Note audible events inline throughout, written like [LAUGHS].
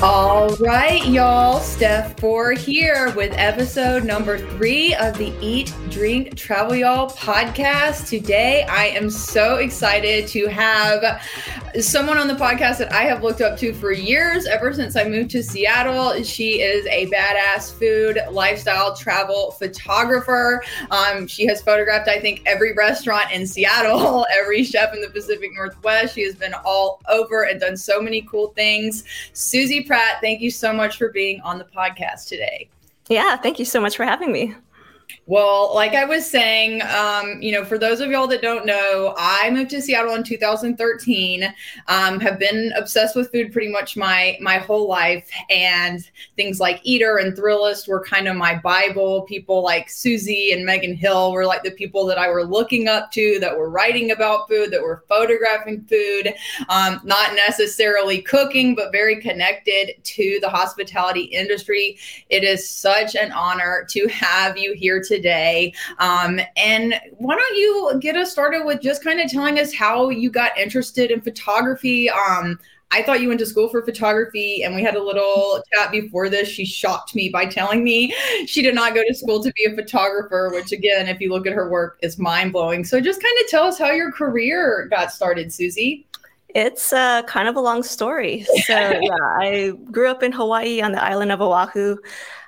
All right, y'all. Steph Forrer here with episode number three of the Eat, Drink, Travel Y'all podcast. Today, I am so excited to have someone on the podcast that I have looked up to for years, ever since I moved to Seattle. She is a badass food, lifestyle, travel photographer. Um, she has photographed, I think, every restaurant in Seattle, [LAUGHS] every chef in the Pacific Northwest. She has been all over and done so many cool things. Suzi Pratt, thank you so much for being on the podcast today. Yeah, thank you so much for having me. Well, like I was saying, um, you know, for those of y'all that don't know, I moved to Seattle in 2013. Um, have been obsessed with food pretty much my my whole life, and things like Eater and Thrillist were kind of my bible. People like Suzi and Megan Hill were like the people that I were looking up to, that were writing about food, that were photographing food, um, not necessarily cooking, but very connected to the hospitality industry. It is such an honor to have you here today. Um, and why don't you get us started with just kind of telling us how you got interested in photography? Um, I thought you went to school for photography, and we had a little chat before this. She shocked me by telling me she did not go to school to be a photographer, which, again, if you look at her work, is mind blowing. So, just kind of tell us how your career got started, Suzi. It's uh, kind of a long story. So, [LAUGHS] yeah, I grew up in Hawaii on the island of Oahu.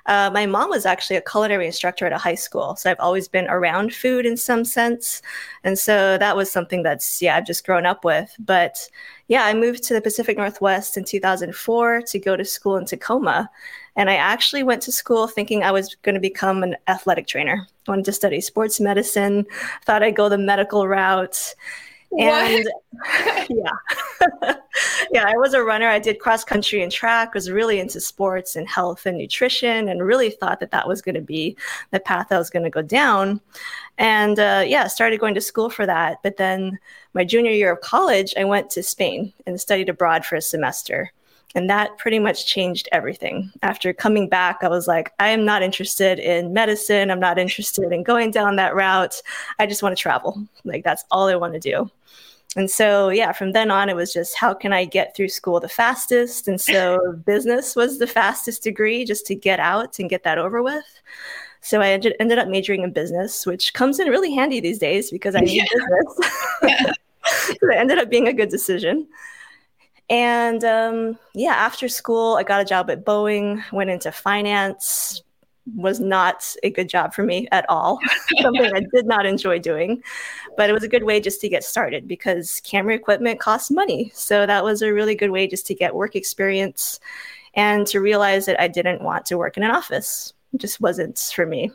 Uh, my mom was actually a culinary instructor at a high school. So I've always been around food in some sense. And so that was something that's, yeah, I've just grown up with. But yeah, I moved to the Pacific Northwest in 2004 to go to school in Tacoma. And I actually went to school thinking I was going to become an athletic trainer. I wanted to study sports medicine, thought I'd go the medical route. And yeah. [LAUGHS] yeah, I was a runner. I did cross country and track, was really into sports and health and nutrition, and really thought that that was going to be the path I was going to go down. And uh, yeah, started going to school for that. But then my junior year of college, I went to Spain and studied abroad for a semester. And that pretty much changed everything. After coming back, I was like, I am not interested in medicine. I'm not interested in going down that route. I just want to travel. Like, that's all I want to do. And so, yeah, from then on, it was just how can I get through school the fastest? And so, [LAUGHS] business was the fastest degree just to get out and get that over with. So, I ended, ended up majoring in business, which comes in really handy these days because I need yeah. business. [LAUGHS] so, it ended up being a good decision. And um, yeah, after school, I got a job at Boeing, went into finance, was not a good job for me at all. [LAUGHS] Something I did not enjoy doing, but it was a good way just to get started because camera equipment costs money. So that was a really good way just to get work experience and to realize that I didn't want to work in an office. It just wasn't for me.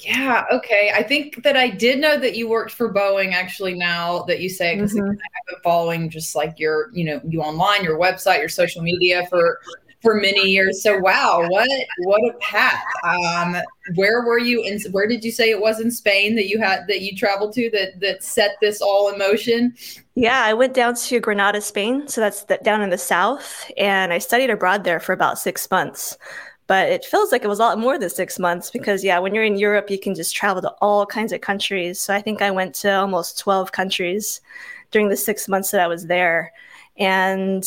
Yeah. Okay. I think that I did know that you worked for Boeing actually now that you say, because mm-hmm. I've been following just like your, you know, you online, your website, your social media for for many years. So wow, what what a path. Um, where were you in where did you say it was in Spain that you had that you traveled to that that set this all in motion? Yeah, I went down to Granada, Spain. So that's the, down in the south. And I studied abroad there for about six months. But it feels like it was a lot more than six months because, yeah, when you're in Europe, you can just travel to all kinds of countries. So I think I went to almost 12 countries during the six months that I was there. And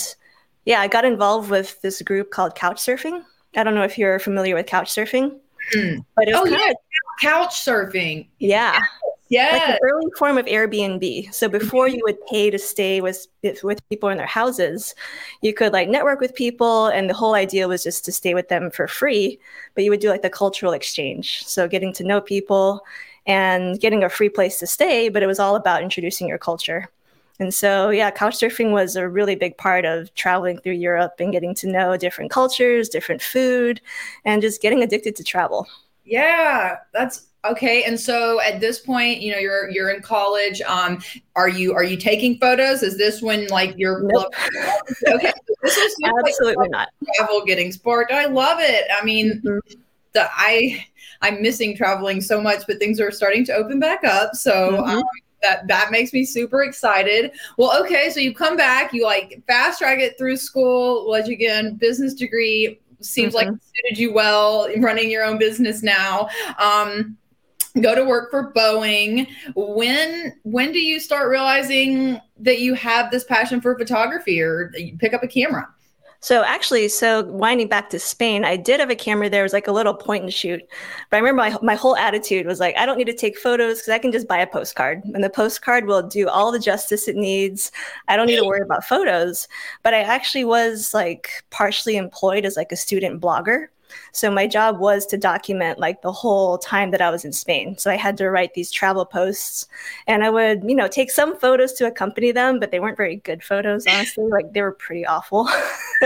yeah, I got involved with this group called Couchsurfing. I don't know if you're familiar with Couchsurfing, mm. but it was oh yeah, of, couch surfing. Yeah, yeah, like an early form of Airbnb. So before you would pay to stay with with people in their houses, you could like network with people, and the whole idea was just to stay with them for free. But you would do like the cultural exchange, so getting to know people and getting a free place to stay. But it was all about introducing your culture. And so, yeah, couchsurfing was a really big part of traveling through Europe and getting to know different cultures, different food, and just getting addicted to travel. Yeah, that's okay. And so at this point, you know, you're you're in college. Um, are you are you taking photos? Is this when like you're nope. [LAUGHS] okay? This is absolutely like not travel getting sparked. I love it. I mean, mm-hmm. the I I'm missing traveling so much, but things are starting to open back up. So. Mm-hmm. Um, that that makes me super excited. Well, okay, so you come back, you like fast track it through school, was again business degree seems mm-hmm. like suited you well running your own business now. Um, go to work for Boeing. When when do you start realizing that you have this passion for photography or you pick up a camera? So actually, so winding back to Spain, I did have a camera there. It was like a little point and shoot. But I remember my, my whole attitude was like, I don't need to take photos because I can just buy a postcard. And the postcard will do all the justice it needs. I don't need to worry about photos. But I actually was like partially employed as like a student blogger. So my job was to document like the whole time that I was in Spain. So I had to write these travel posts and I would, you know, take some photos to accompany them, but they weren't very good photos, honestly. like they were pretty awful. [LAUGHS]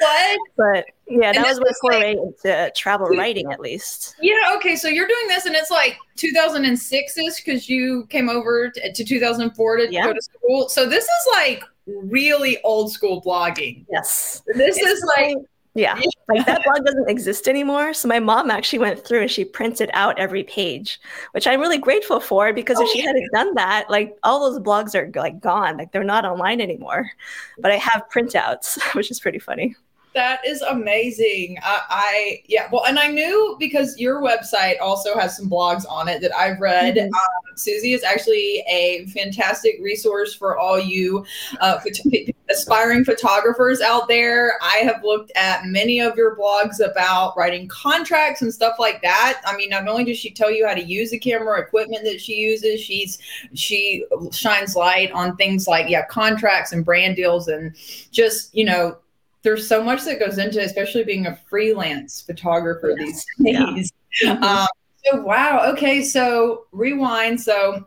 what? But yeah, that was my foray like, into travel writing at least. Yeah, okay. So you're doing this and it's like 2006 ish because you came over to, to 2004 to yeah. go to school. So this is like really old school blogging. Yes. This it's is like yeah. [LAUGHS] Like that blog doesn't exist anymore. So my mom actually went through and she printed out every page, which I'm really grateful for because oh, if she oh. hadn't done that, like all those blogs are like gone. Like they're not online anymore. But I have printouts, [LAUGHS] which is pretty funny. That is amazing. I, I, yeah, well, and I knew because your website also has some blogs on it that I've read. Mm-hmm. Um, Suzi is actually a fantastic resource for all you uh, phot- aspiring photographers out there. I have looked at many of your blogs about writing contracts and stuff like that. I mean, not only does she tell you how to use the camera equipment that she uses, she's she shines light on things like yeah, contracts and brand deals and just you know there's so much that goes into, especially being a freelance photographer yes. these days. Yeah. [LAUGHS] Um, so wow, okay, so rewind. So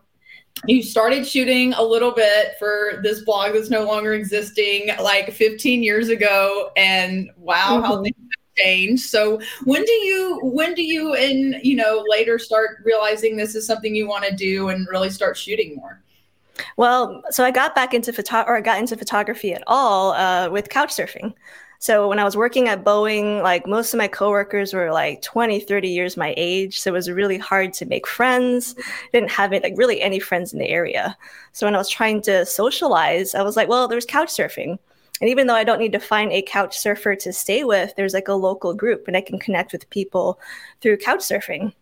you started shooting a little bit for this blog that's no longer existing, like 15 years ago, and wow, mm-hmm. how things have changed. So when do you, when do you, and you know, later start realizing this is something you want to do and really start shooting more? Well, so I got back into photo or I got into photography at all uh, with couch surfing. So when I was working at Boeing, like most of my coworkers were like 20, 30 years my age. So it was really hard to make friends. didn't have like really any friends in the area. So when I was trying to socialize, I was like, well, there's couch surfing. And even though I don't need to find a couch surfer to stay with, there's like a local group and I can connect with people through couch surfing.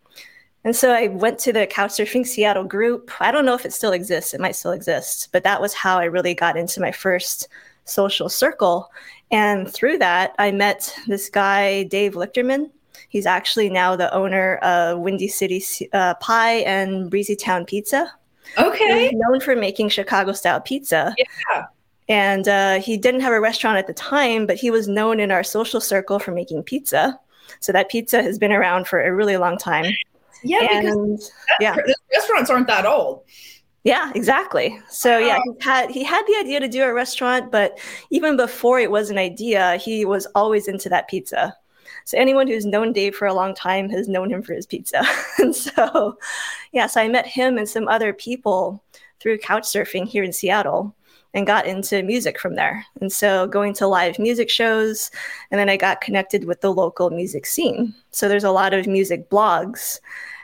And so I went to the Couchsurfing Seattle group. I don't know if it still exists, it might still exist, but that was how I really got into my first social circle. And through that, I met this guy, Dave Lichterman. He's actually now the owner of Windy City uh, Pie and Breezy Town Pizza. Okay. He's known for making Chicago style pizza. Yeah. And uh, he didn't have a restaurant at the time, but he was known in our social circle for making pizza. So that pizza has been around for a really long time. Yeah, and, because yeah. restaurants aren't that old. Yeah, exactly. So yeah, he had he had the idea to do a restaurant, but even before it was an idea, he was always into that pizza. So anyone who's known Dave for a long time has known him for his pizza. [LAUGHS] and so yeah, so I met him and some other people through couch surfing here in Seattle and got into music from there. And so going to live music shows, and then I got connected with the local music scene. So there's a lot of music blogs,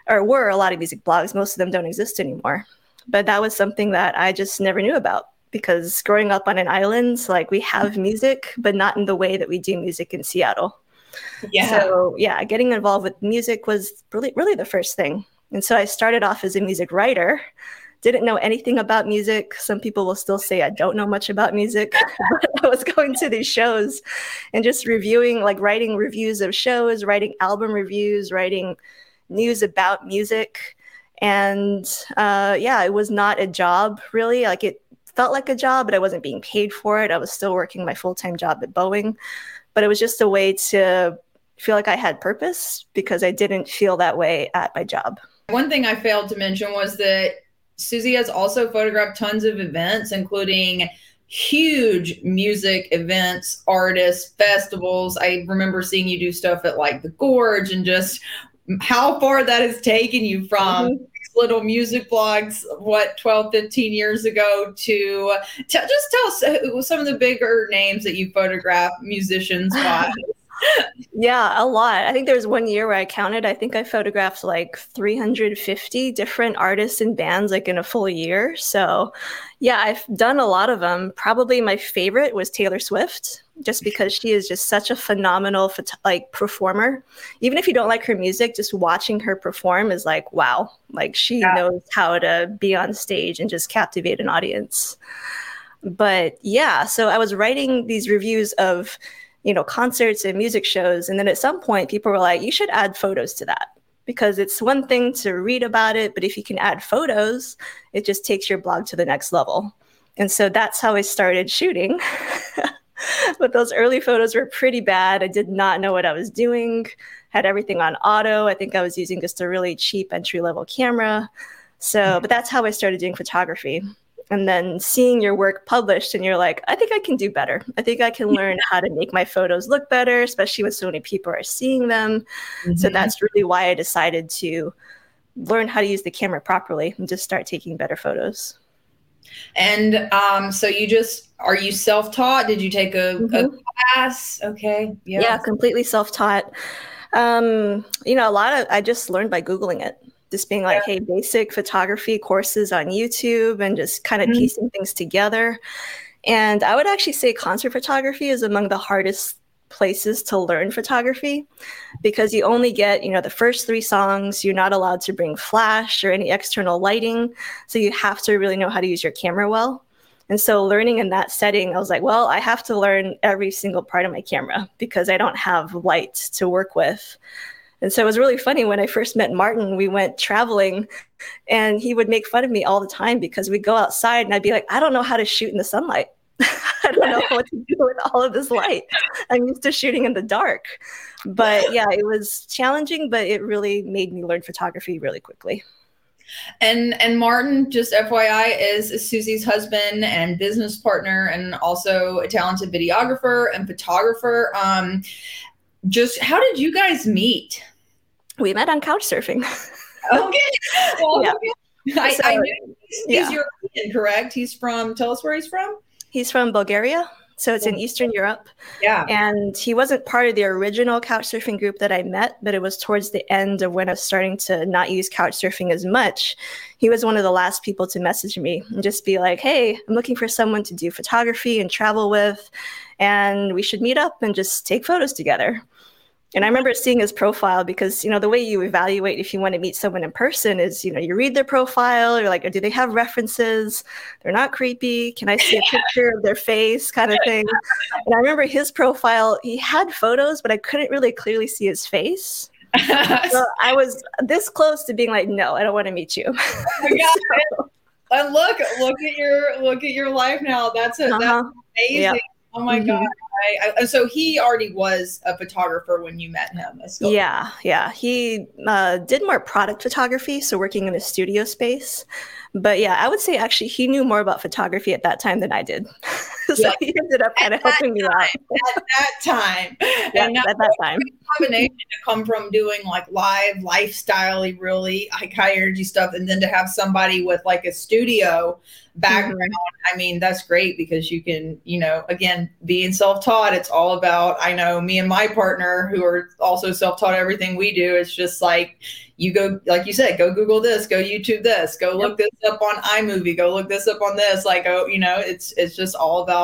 or were a lot of music blogs. Most of them don't exist anymore. But that was something that I just never knew about because growing up on an island, like we have mm-hmm. music, but not in the way that we do music in Seattle. Yeah. So yeah, getting involved with music was really, really the first thing. And so I started off as a music writer didn't know anything about music. Some people will still say I don't know much about music. [LAUGHS] I was going to these shows and just reviewing, like writing reviews of shows, writing album reviews, writing news about music. And uh, yeah, it was not a job really. Like it felt like a job, but I wasn't being paid for it. I was still working my full time job at Boeing, but it was just a way to feel like I had purpose because I didn't feel that way at my job. One thing I failed to mention was that Suzi has also photographed tons of events, including huge music events, artists, festivals. I remember seeing you do stuff at like the Gorge and just how far that has taken you from mm-hmm. little music blogs, what, 12, 15 years ago to, to just tell us some of the bigger names that you photograph musicians [LAUGHS] by. Yeah, a lot. I think there was one year where I counted, I think I photographed like 350 different artists and bands like in a full year. So, yeah, I've done a lot of them. Probably my favorite was Taylor Swift just because she is just such a phenomenal like performer. Even if you don't like her music, just watching her perform is like wow. Like she yeah. knows how to be on stage and just captivate an audience. But yeah, so I was writing these reviews of you know, concerts and music shows. And then at some point, people were like, you should add photos to that because it's one thing to read about it, but if you can add photos, it just takes your blog to the next level. And so that's how I started shooting. [LAUGHS] but those early photos were pretty bad. I did not know what I was doing, had everything on auto. I think I was using just a really cheap entry level camera. So, but that's how I started doing photography and then seeing your work published and you're like i think i can do better. I think i can learn how to make my photos look better especially when so many people are seeing them. Mm-hmm. so that's really why i decided to learn how to use the camera properly and just start taking better photos. And um, so you just are you self-taught? Did you take a, mm-hmm. a class? Okay yeah. Yeah completely self-taught. Um, you know a lot of i just learned by googling it just being like, yeah. hey, basic photography courses on YouTube and just kind of mm-hmm. piecing things together. And I would actually say concert photography is among the hardest places to learn photography because you only get, you know, the first three songs. You're not allowed to bring flash or any external lighting. So you have to really know how to use your camera well. And so learning in that setting, I was like, well, I have to learn every single part of my camera because I don't have light to work with. And so it was really funny when I first met Martin, we went traveling and he would make fun of me all the time because we'd go outside and I'd be like, I don't know how to shoot in the sunlight. [LAUGHS] I don't know what to do with all of this light. I'm used to shooting in the dark. But [LAUGHS] yeah, it was challenging, but it really made me learn photography really quickly. And and Martin, just FYI, is Suzi's husband and business partner, and also a talented videographer and photographer. Um, just how did you guys meet? We met on couch surfing. [LAUGHS] okay. Well, yeah. I, so, I know he's, yeah. European, correct? He's from, tell us where he's from. He's from Bulgaria. So it's in Eastern Europe. Yeah. And he wasn't part of the original couch surfing group that I met, but it was towards the end of when I was starting to not use couch surfing as much. He was one of the last people to message me and just be like, hey, I'm looking for someone to do photography and travel with, and we should meet up and just take photos together. And I remember seeing his profile because, you know, the way you evaluate if you want to meet someone in person is, you know, you read their profile, you're like, do they have references? They're not creepy. Can I see a picture of their face kind of thing? And I remember his profile, he had photos, but I couldn't really clearly see his face. [LAUGHS] so I was this close to being like, no, I don't want to meet you. [LAUGHS] So. And look, look at your look at your life now. That's a, uh-huh. that's amazing. Yep. Oh my mm-hmm. god! I, so he already was a photographer when you met him. Yeah, yeah. He uh, did more product photography, so working in a studio space. But yeah, I would say actually he knew more about photography at that time than I did. [LAUGHS] so yeah. [LAUGHS] he ended up kind of helping me out at that time. [LAUGHS] yeah, and at that time. Combination to come from doing like live lifestyle, really high energy stuff, and then to have somebody with like a studio background. Mm-hmm. I mean, that's great because you can, you know, again, being self taught, it's all about. I know me and my partner who are also self taught. Everything we do, it's just like you go like you said go google this go youtube this go yep. look this up on imovie go look this up on this like oh you know it's it's just all about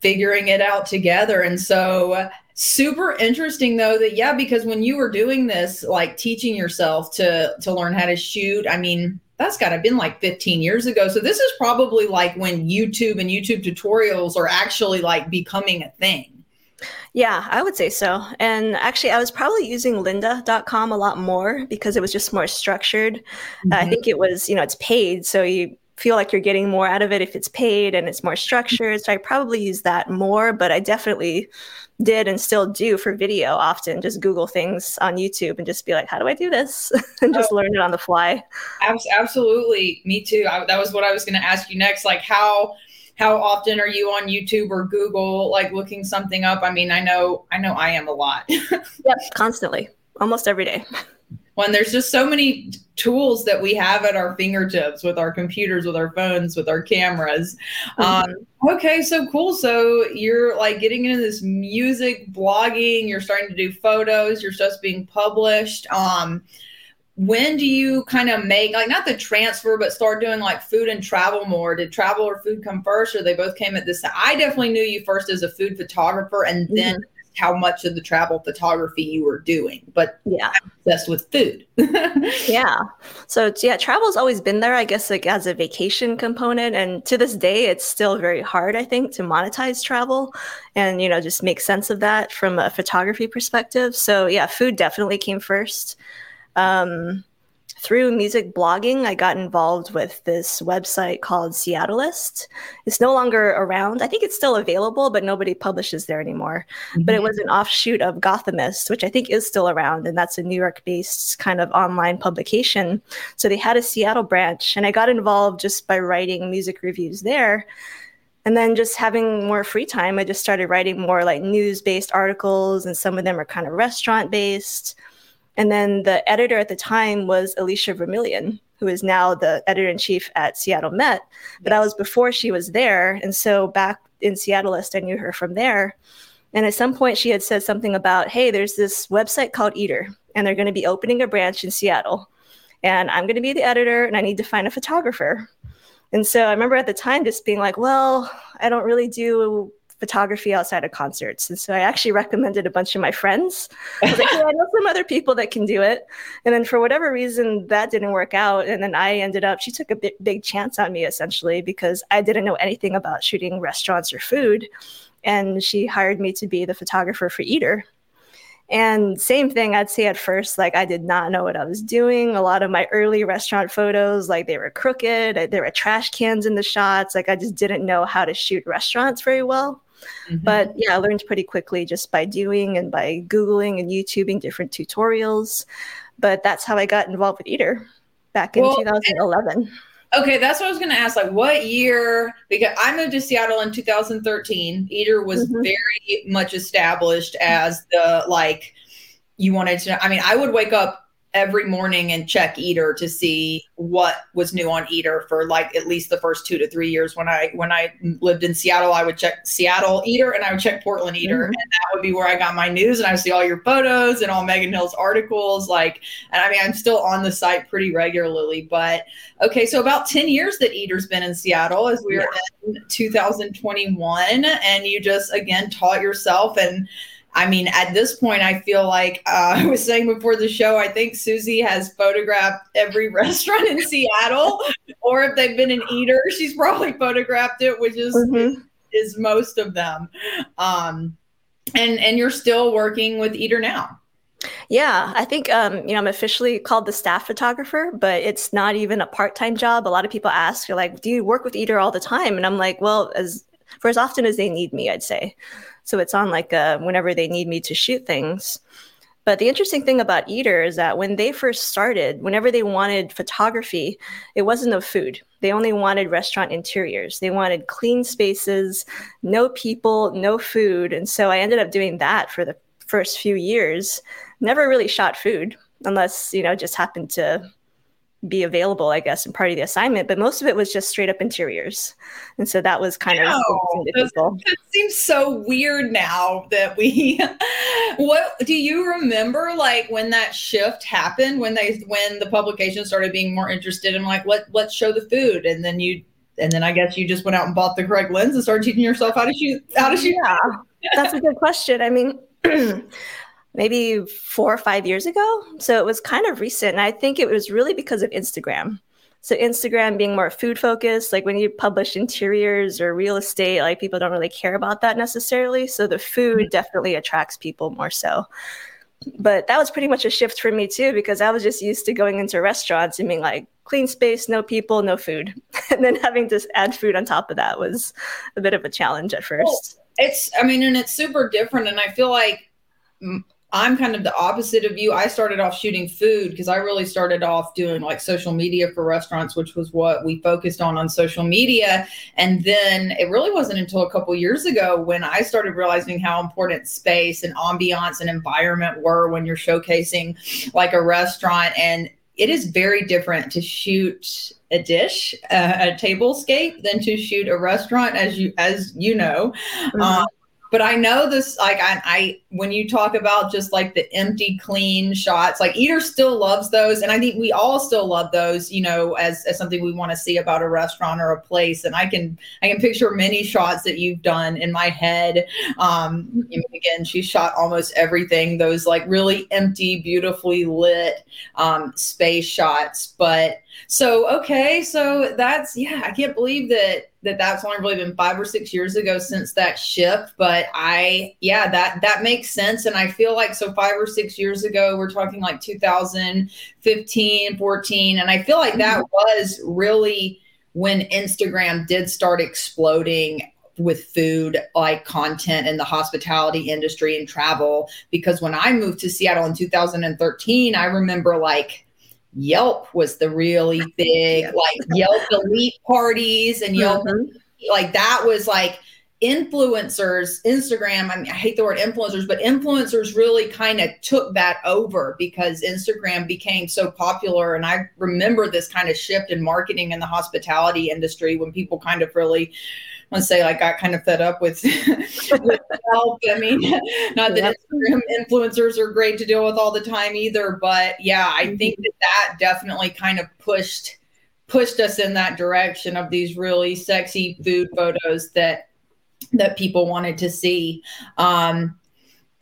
figuring it out together and so super interesting though that yeah because when you were doing this like teaching yourself to to learn how to shoot i mean that's got to been like 15 years ago so this is probably like when youtube and youtube tutorials are actually like becoming a thing yeah, I would say so. And actually, I was probably using lynda.com a lot more because it was just more structured. Mm-hmm. Uh, I think it was, you know, it's paid. So you feel like you're getting more out of it if it's paid and it's more structured. So I probably use that more, but I definitely did and still do for video often just google things on youtube and just be like how do i do this [LAUGHS] and just oh, learn it on the fly absolutely me too I, that was what i was going to ask you next like how how often are you on YouTube or Google like looking something up? I mean, I know I know I am a lot. [LAUGHS] yep, constantly. Almost every day. When there's just so many tools that we have at our fingertips with our computers, with our phones, with our cameras. Mm-hmm. Um, okay, so cool. So you're like getting into this music blogging, you're starting to do photos, your stuff's being published. Um, when do you kind of make like not the transfer but start doing like food and travel more did travel or food come first or they both came at this i definitely knew you first as a food photographer and then mm-hmm. How much of the travel photography you were doing. But yeah, obsessed with food. [LAUGHS] yeah. So yeah, travel's always been there, I guess, like as a vacation component. And to this day, it's still very hard, I think, to monetize travel and you know just make sense of that from a photography perspective. So yeah, food definitely came first. Um, through music blogging, I got involved with this website called Seattleist. It's no longer around. I think it's still available, but nobody publishes there anymore. Mm-hmm. But it mm-hmm. was an offshoot of Gothamist, which I think is still around, and that's a New York based kind of online publication. So they had a Seattle branch, and I got involved just by writing music reviews there. And then just having more free time, I just started writing more like news based articles, and some of them are kind of restaurant based. And then the editor at the time was Allecia Vermillion, who is now the editor in chief at Seattle Met. But that was before she was there. And so back in Seattleist, I knew her from there. And at some point, she had said something about, hey, there's this website called Eater, and they're going to be opening a branch in Seattle. And I'm going to be the editor, and I need to find a photographer. And so I remember at the time just being like, well, I don't really do photography outside of concerts. And so I actually recommended a bunch of my friends. I was like, hey, I know some other people that can do it. And then for whatever reason, that didn't work out. And then I ended up, she took a big, big chance on me essentially because I didn't know anything about shooting restaurants or food. And she hired me to be the photographer for Eater. And same thing, I'd say at first, like I did not know what I was doing. A lot of my early restaurant photos, like they were crooked, uh, there were trash cans in the shots. Like I just didn't know how to shoot restaurants very well. Mm-hmm. But yeah, I learned pretty quickly just by doing and by Googling and YouTubing different tutorials. But that's how I got involved with Eater back in well, 2011. Okay, that's what I was going to ask. Like, what year? Because I moved to Seattle in 2013. Eater was mm-hmm. very much established as the like you wanted to. I mean, I would wake up every morning and check Eater to see what was new on Eater for like at least the first two to three years. When I when I lived in Seattle, I would check Seattle Eater and I would check Portland Eater, mm-hmm. and that would be where I got my news. And I would see all your photos and all Megan Hill's articles. Like, and I mean, I'm still on the site pretty regularly. But okay, so about ten years that Eater's been in Seattle, as we are yeah. in 2021, and you just again taught yourself and I mean, at this point, I feel like uh, [LAUGHS] I was saying before the show, I think Suzi has photographed every [LAUGHS] restaurant in Seattle, or if they've been an eater, she's probably photographed it, which is mm-hmm. is most of them. Um, and and you're still working with Eater now. Yeah, I think um, you know I'm officially called the staff photographer, but it's not even a part-time job. A lot of people ask, "You're like, do you work with Eater all the time?" And I'm like, well, as for as often as they need me, I'd say. So it's on like a, whenever they need me to shoot things. But the interesting thing about Eater is that when they first started, whenever they wanted photography, it wasn't of food. They only wanted restaurant interiors. They wanted clean spaces, no people, no food. And so I ended up doing that for the first few years. Never really shot food unless, you know, just happened to be available, I guess, and part of the assignment. But most of it was just straight up interiors, and so that was kind of it seems so weird now that we. [LAUGHS] what do you remember? Like when that shift happened, when they when the publication started being more interested in like let let's show the food, and then you and then I guess you just went out and bought the correct lens and started teaching yourself how to shoot how to shoot. Yeah, that's a good question. I mean. [CLEARS THROAT] [LAUGHS] maybe four or five years ago. So it was kind of recent. And I think it was really because of Instagram. So Instagram being more food focused, like when you publish interiors or real estate, like people don't really care about that necessarily. So the food mm-hmm. definitely attracts people more so. But that was pretty much a shift for me too, because I was just used to going into restaurants and being like, clean space, no people, no food. [LAUGHS] and then having to add food on top of that was a bit of a challenge at first. Well, it's, I mean, and it's super different. And I feel like I'm kind of the opposite of you. I started off shooting food because I really started off doing like social media for restaurants, which was what we focused on on social media. And then it really wasn't until a couple years ago when I started realizing how important space and ambiance and environment were when you're showcasing like a restaurant. And it is very different to shoot a dish, uh, a tablescape, than to shoot a restaurant, as you as you know. Mm-hmm. Um, but I know this like I, I when you talk about just like the empty clean shots, like Eater still loves those, and I think we all still love those, you know, as as something we want to see about a restaurant or a place. And I can I can picture many shots that you've done in my head. Um, again, she shot almost everything. Those like really empty, beautifully lit um, space shots, but so okay, so that's yeah, I can't believe that that that's only really been five or six years ago since that shift. But I yeah, that that makes sense. And I feel like so five or six years ago, we're talking like 2015, 14. And I feel like that mm-hmm. was really when Instagram did start exploding with food like content in the hospitality industry and travel because when I moved to Seattle in 2013 I remember like Yelp was the really [LAUGHS] big, like [LAUGHS] Yelp elite parties and Yelp, mm-hmm. like that was like influencers, Instagram. I mean, I hate the word influencers, but influencers really kind of took that over because Instagram became so popular. And I remember this kind of shift in marketing in the hospitality industry when people kind of really want to say like got kind of fed up with, [LAUGHS] with Yelp. I mean, not that Instagram influencers are great to deal with all the time either, but yeah, I mm-hmm. think that that definitely kind of pushed pushed us in that direction of these really sexy food photos that that people wanted to see. Um,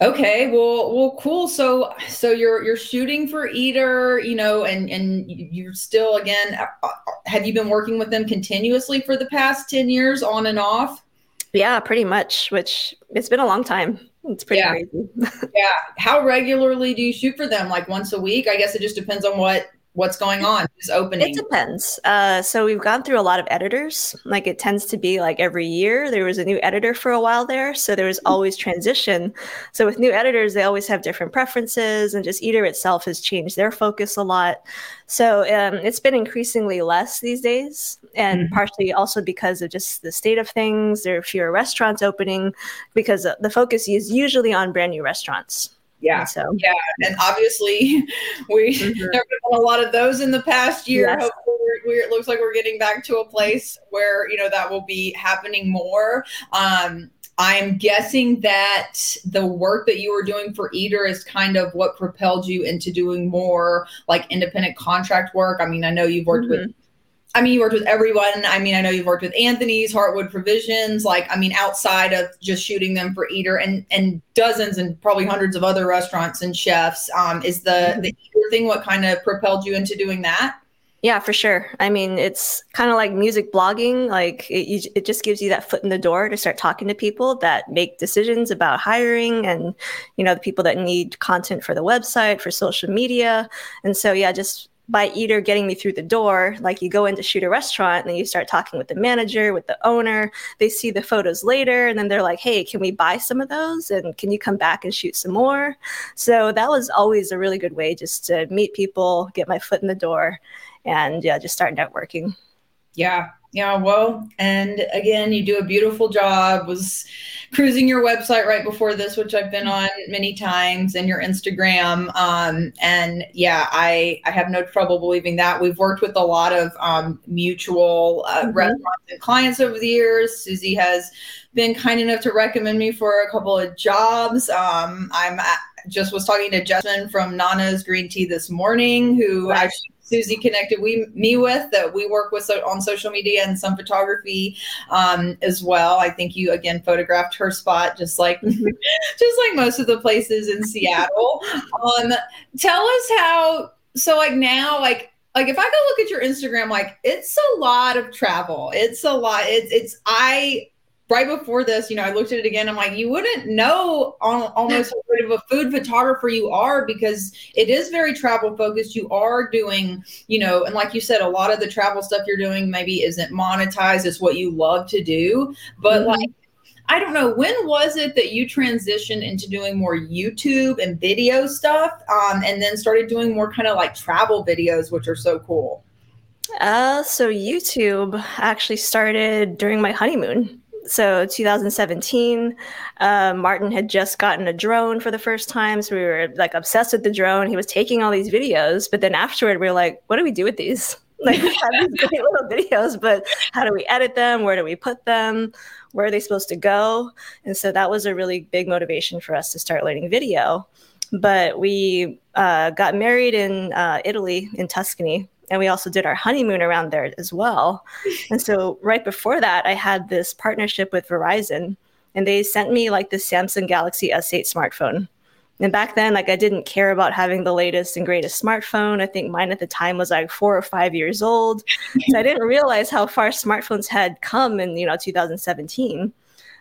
Okay, well, well, cool. So, so you're you're shooting for Eater, you know, and and you're still again. Uh, uh, have you been working with them continuously for the past ten years, on and off? Yeah, pretty much. Which it's been a long time. It's pretty yeah. crazy. [LAUGHS] yeah. How regularly do you shoot for them? Like once a week? I guess it just depends on what what's going on is opening? It depends. Uh, so we've gone through a lot of editors. Like it tends to be like every year there was a new editor for a while there. So there was mm-hmm. always transition. So with new editors they always have different preferences and just eater itself has changed their focus a lot. So um, it's been increasingly less these days and mm-hmm. partially also because of just the state of things. There are fewer restaurants opening because the focus is usually on brand new restaurants yeah. So yeah, and obviously [LAUGHS] we mm-hmm. have done a lot of those in the past year. Yes. Hopefully, we're, it looks like we're getting back to a place where you know that will be happening more. Um, I'm guessing that the work that you were doing for Eater is kind of what propelled you into doing more like independent contract work. I mean, I know you've worked mm-hmm. with I mean, you worked with everyone. I mean, I know you've worked with Anthony's, Heartwood Provisions, like, I mean, outside of just shooting them for Eater and and dozens and probably hundreds of other restaurants and chefs. Um, is the mm-hmm. the Eater thing what kind of propelled you into doing that? Yeah, for sure. I mean, it's kind of like music blogging. Like it, it just gives you that foot in the door to start talking to people that make decisions about hiring and, you know, the people that need content for the website, for social media. And so, yeah, just by Eater getting me through the door, like you go in to shoot a restaurant and then you start talking with the manager, with the owner. They see the photos later and then they're like, hey, can we buy some of those? And can you come back and shoot some more? So that was always a really good way just to meet people, get my foot in the door, and yeah, just start networking. Yeah, yeah, well, and again, you do a beautiful job. Was cruising your website right before this, which I've been on many times, and your Instagram. Um, and yeah, I I have no trouble believing that. We've worked with a lot of um, mutual uh, mm-hmm. restaurants and clients over the years. Suzi has been kind enough to recommend me for a couple of jobs. Um, I'm at, just was talking to Jasmine from Nana's Green Tea this morning, who right. actually Suzi connected we me with that we work with so, on social media and some photography um, as well. I think you again photographed her spot just like mm-hmm. [LAUGHS] just like most of the places in Seattle. Um, tell us how so like now like like if I go look at your Instagram, like it's a lot of travel. It's a lot. It's it's I right before this, you know, I looked at it again. I'm like, you wouldn't know almost what of a food photographer you are because it is very travel focused. You are doing, you know, and like you said, a lot of the travel stuff you're doing maybe isn't monetized. It's what you love to do. But mm-hmm. like, I don't know, when was it that you transitioned into doing more YouTube and video stuff um, and then started doing more kind of like travel videos, which are so cool? Uh, so YouTube actually started during my honeymoon so 2017 uh, martin had just gotten a drone for the first time so we were like obsessed with the drone he was taking all these videos but then afterward we were like what do we do with these [LAUGHS] Like we have these great [LAUGHS] little videos, but how do we edit them? Where do we put them? Where are they supposed to go? And so that was a really big motivation for us to start learning video. But we uh, got married in uh, Italy, in Tuscany, and we also did our honeymoon around there as well. And so right before that, I had this partnership with Verizon, and they sent me like the Samsung Galaxy S8 smartphone. And back then, like I didn't care about having the latest and greatest smartphone. I think mine at the time was like four or five years old. So I didn't realize how far smartphones had come in, you know, 2017.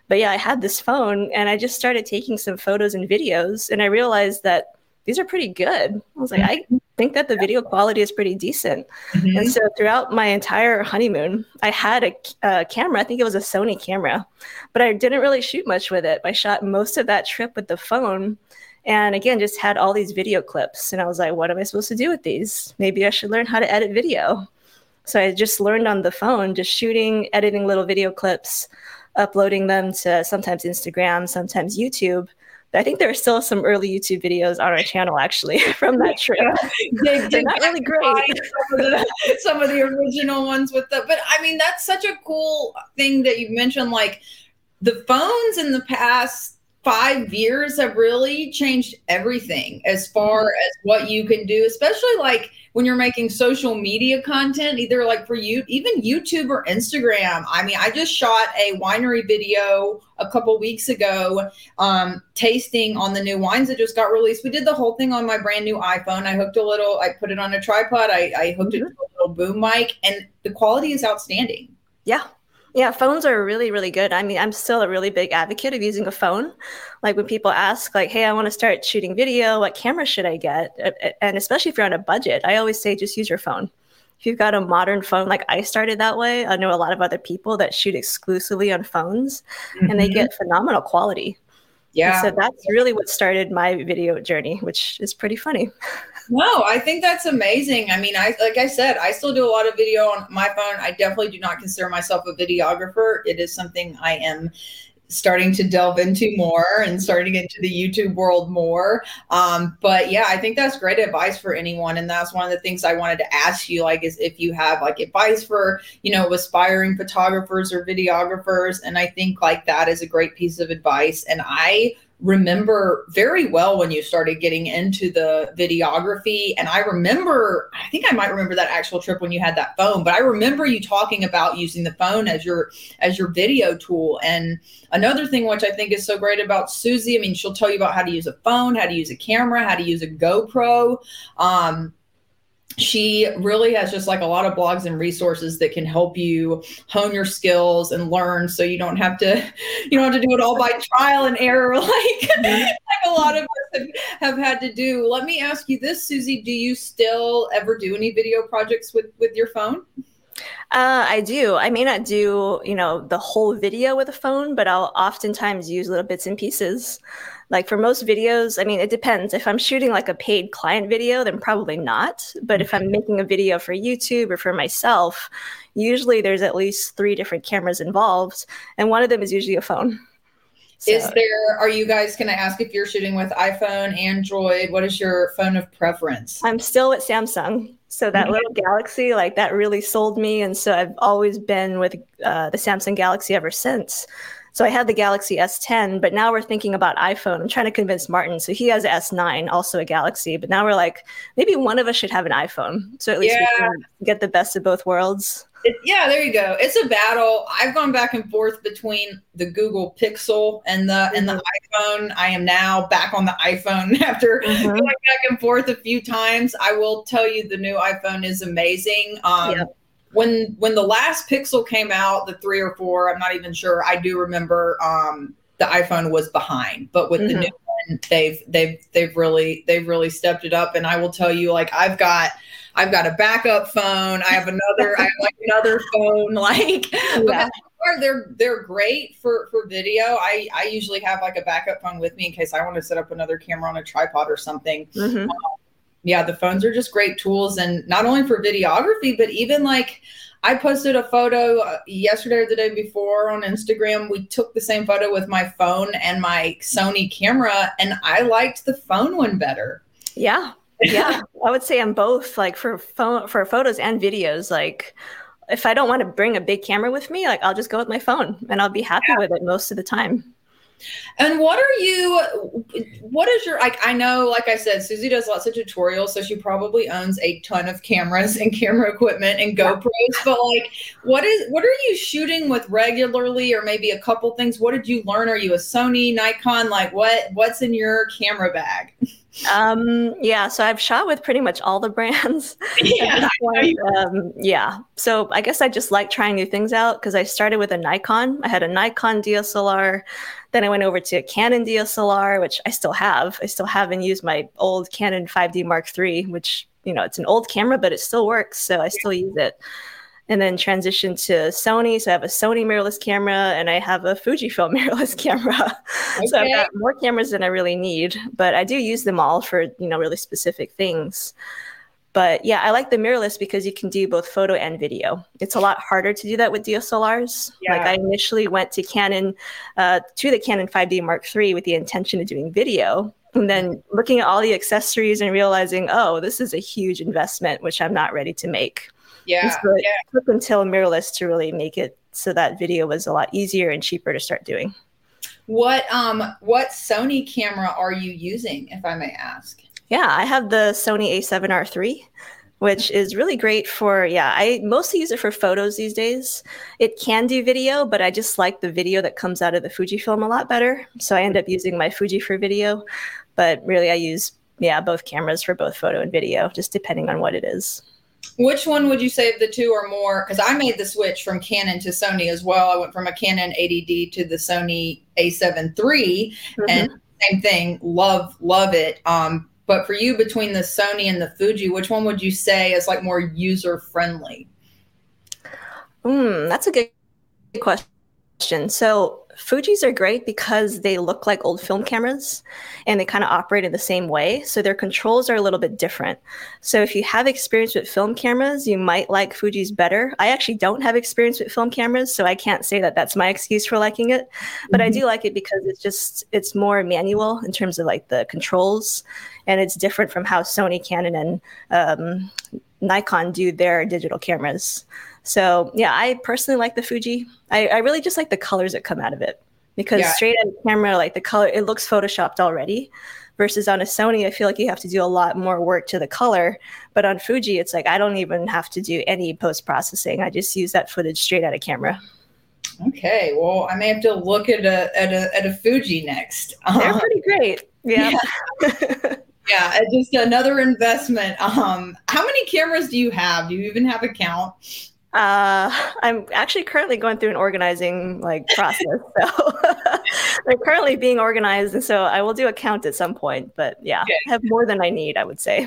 But yeah, I had this phone and I just started taking some photos and videos and I realized that these are pretty good. I was like, I think that the video quality is pretty decent. Mm-hmm. And so throughout my entire honeymoon, I had a, a, camera. I think it was a Sony camera, but I didn't really shoot much with it. I shot most of that trip with the phone and again just had all these video clips and i was like what am i supposed to do with these maybe i should learn how to edit video so i just learned on the phone just shooting editing little video clips uploading them to sometimes instagram sometimes youtube I think there are still some early YouTube videos on our channel actually [LAUGHS] from that trip. Yeah. They're not really great. Some of, the, some of the original ones with the, but I mean, that's such a cool thing that you mentioned. Like the phones in the past five years have really changed everything as far mm-hmm. as what you can do, especially like when you're making social media content, either like for you, even YouTube or Instagram. I mean, I just shot a winery video a couple weeks ago, um, tasting on the new wines that just got released. We did the whole thing on my brand new iPhone. I hooked a little, I put it on a tripod, I, I hooked mm-hmm. it to a little boom mic, and the quality is outstanding. Yeah, yeah, phones are really, really good. I mean, I'm still a really big advocate of using a phone. Like when people ask, like, hey, I want to start shooting video, what camera should I get? And especially if you're on a budget, I always say just use your phone. If you've got a modern phone, like I started that way, I know a lot of other people that shoot exclusively on phones mm-hmm. and they get mm-hmm. phenomenal quality. Yeah. And so that's really what started my video journey, which is pretty funny. No, I think that's amazing. I mean, I like I said, I still do a lot of video on my phone. I definitely do not consider myself a videographer. It is something I am starting to delve into more and starting into the YouTube world more. Um, but yeah, I think that's great advice for anyone. And that's one of the things I wanted to ask you, like, is if you have like advice for, you know, aspiring photographers or videographers. And I think like that is a great piece of advice. And I remember very well when you started getting into the videography. And i remember i think i might remember that actual trip when you had that phone but i remember you talking about using the phone as your as your video tool. And another thing which i think is so great about suzi i mean she'll tell you about how to use a phone how to use a camera how to use a gopro. Um, she really has just like a lot of blogs and resources that can help you hone your skills and learn so you don't have to [LAUGHS] you don't have to do it all by trial and error [LAUGHS] like, mm-hmm. like a lot of us have, have had to do let me ask you this suzi do you still ever do any video projects with with your phone uh, I do. I may not do, you know, the whole video with a phone, but I'll oftentimes use little bits and pieces. Like for most videos, I mean, it depends. If I'm shooting like a paid client video, then probably not. But if I'm making a video for YouTube or for myself, usually there's at least three different cameras involved, and one of them is usually a phone. So. Is there, are you guys, can I ask if you're shooting with iPhone, Android? What is your phone of preference? I'm still with Samsung. So that mm-hmm. little Galaxy, like that really sold me. And so I've always been with uh, the Samsung Galaxy ever since. So I had the Galaxy S10, but now we're thinking about iPhone. I'm trying to convince Martin. So he has S9, also a Galaxy, but now we're like, maybe one of us should have an iPhone. So at least yeah. we can get the best of both worlds. It, yeah, there you go. It's a battle. I've gone back and forth between the Google Pixel and the mm-hmm. and the mm-hmm. iPhone. I am now back on the iPhone [LAUGHS] after mm-hmm. going back and forth a few times. I will tell you, the new iPhone is amazing. Um, yep when when the last Pixel came out, the three or four, I'm not even sure. I do remember um, the iPhone was behind, but with mm-hmm. the new one, they've they've they've really they've really stepped it up. And I will tell you, like I've got I've got a backup phone. I have another I have like another phone. [LAUGHS] Like yeah. they're they're great for for video. I I usually have like a backup phone with me in case I want to set up another camera on a tripod or something. Mm-hmm. Um, yeah, the phones are just great tools, and not only for videography, but even like I posted a photo uh, yesterday or the day before on Instagram. We took the same photo with my phone and my Sony camera, and I liked the phone one better. Yeah. yeah, I would say I'm both. Like for phone for photos and videos, like if I don't want to bring a big camera with me, like I'll just go with my phone and I'll be happy yeah. with it most of the time. And what are you, what is your, like, I know, like I said, Suzi does lots of tutorials, so she probably owns a ton of cameras [LAUGHS] and camera equipment and GoPros, but like, what is, what are you shooting with regularly or maybe a couple things? What did you learn? Are you a Sony, Nikon? Like what, what's in your camera bag? Um, yeah, so I've shot with pretty much all the brands. [LAUGHS] [LAUGHS] Yeah. um, yeah. So I guess I just like trying new things out because I started with a Nikon. I had a Nikon DSLR. Then I went over to a Canon DSLR, which I still have. I still haven't used my old Canon 5D Mark III, which, you know, it's an old camera, but it still works. So I still use it and then transitioned to Sony. So I have a Sony mirrorless camera and I have a Fujifilm [LAUGHS] mirrorless camera. Okay. [LAUGHS] so I've got more cameras than I really need, but I do use them all for, you know, really specific things. But yeah, I like the mirrorless because you can do both photo and video. It's a lot harder to do that with DSLRs. Yeah. Like I initially went to Canon, uh, to the Canon 5D Mark III with the intention of doing video. And then looking at all the accessories and realizing, oh, this is a huge investment, which I'm not ready to make. Yeah, so it yeah. took until mirrorless to really make it so that video was a lot easier and cheaper to start doing. What um what Sony camera are you using, if I may ask? Yeah, I have the Sony A7R III, which is really great for yeah. I mostly use it for photos these days. It can do video, but I just like the video that comes out of the Fujifilm a lot better. So I end up using my Fuji for video, but really I use yeah both cameras for both photo and video, just depending on what it is. Which one would you say of the two or more? Because I made the switch from Canon to Sony as well. I went from a Canon 80D to the Sony A7 III, mm-hmm. and same thing. Love, love it. Um, but for you, between the Sony and the Fuji, which one would you say is like more user friendly? Hmm, that's a good question. So Fuji's are great because they look like old film cameras and they kind of operate in the same way. So their controls are a little bit different. So if you have experience with film cameras, you might like Fuji's better. I actually don't have experience with film cameras, so I can't say that that's my excuse for liking it. But mm-hmm. I do like it because it's just, it's more manual in terms of like the controls and it's different from how Sony, Canon, and um, Nikon do their digital cameras. So yeah, I personally like the Fuji. I, I really just like the colors that come out of it because yeah. straight out of camera, like the color, it looks photoshopped already. Versus on a Sony, I feel like you have to do a lot more work to the color. But on Fuji, it's like I don't even have to do any post processing. I just use that footage straight out of camera. Okay, well, I may have to look at a at a, at a Fuji next. They're um, pretty great. Yeah. [LAUGHS] yeah. [LAUGHS] yeah, just another investment. Um, how many cameras do you have? Do you even have a count? Uh, I'm actually currently going through an organizing like process. [LAUGHS] So [LAUGHS] they're currently being organized, and so I will do a count at some point. But yeah, okay. I have more than I need, I would say.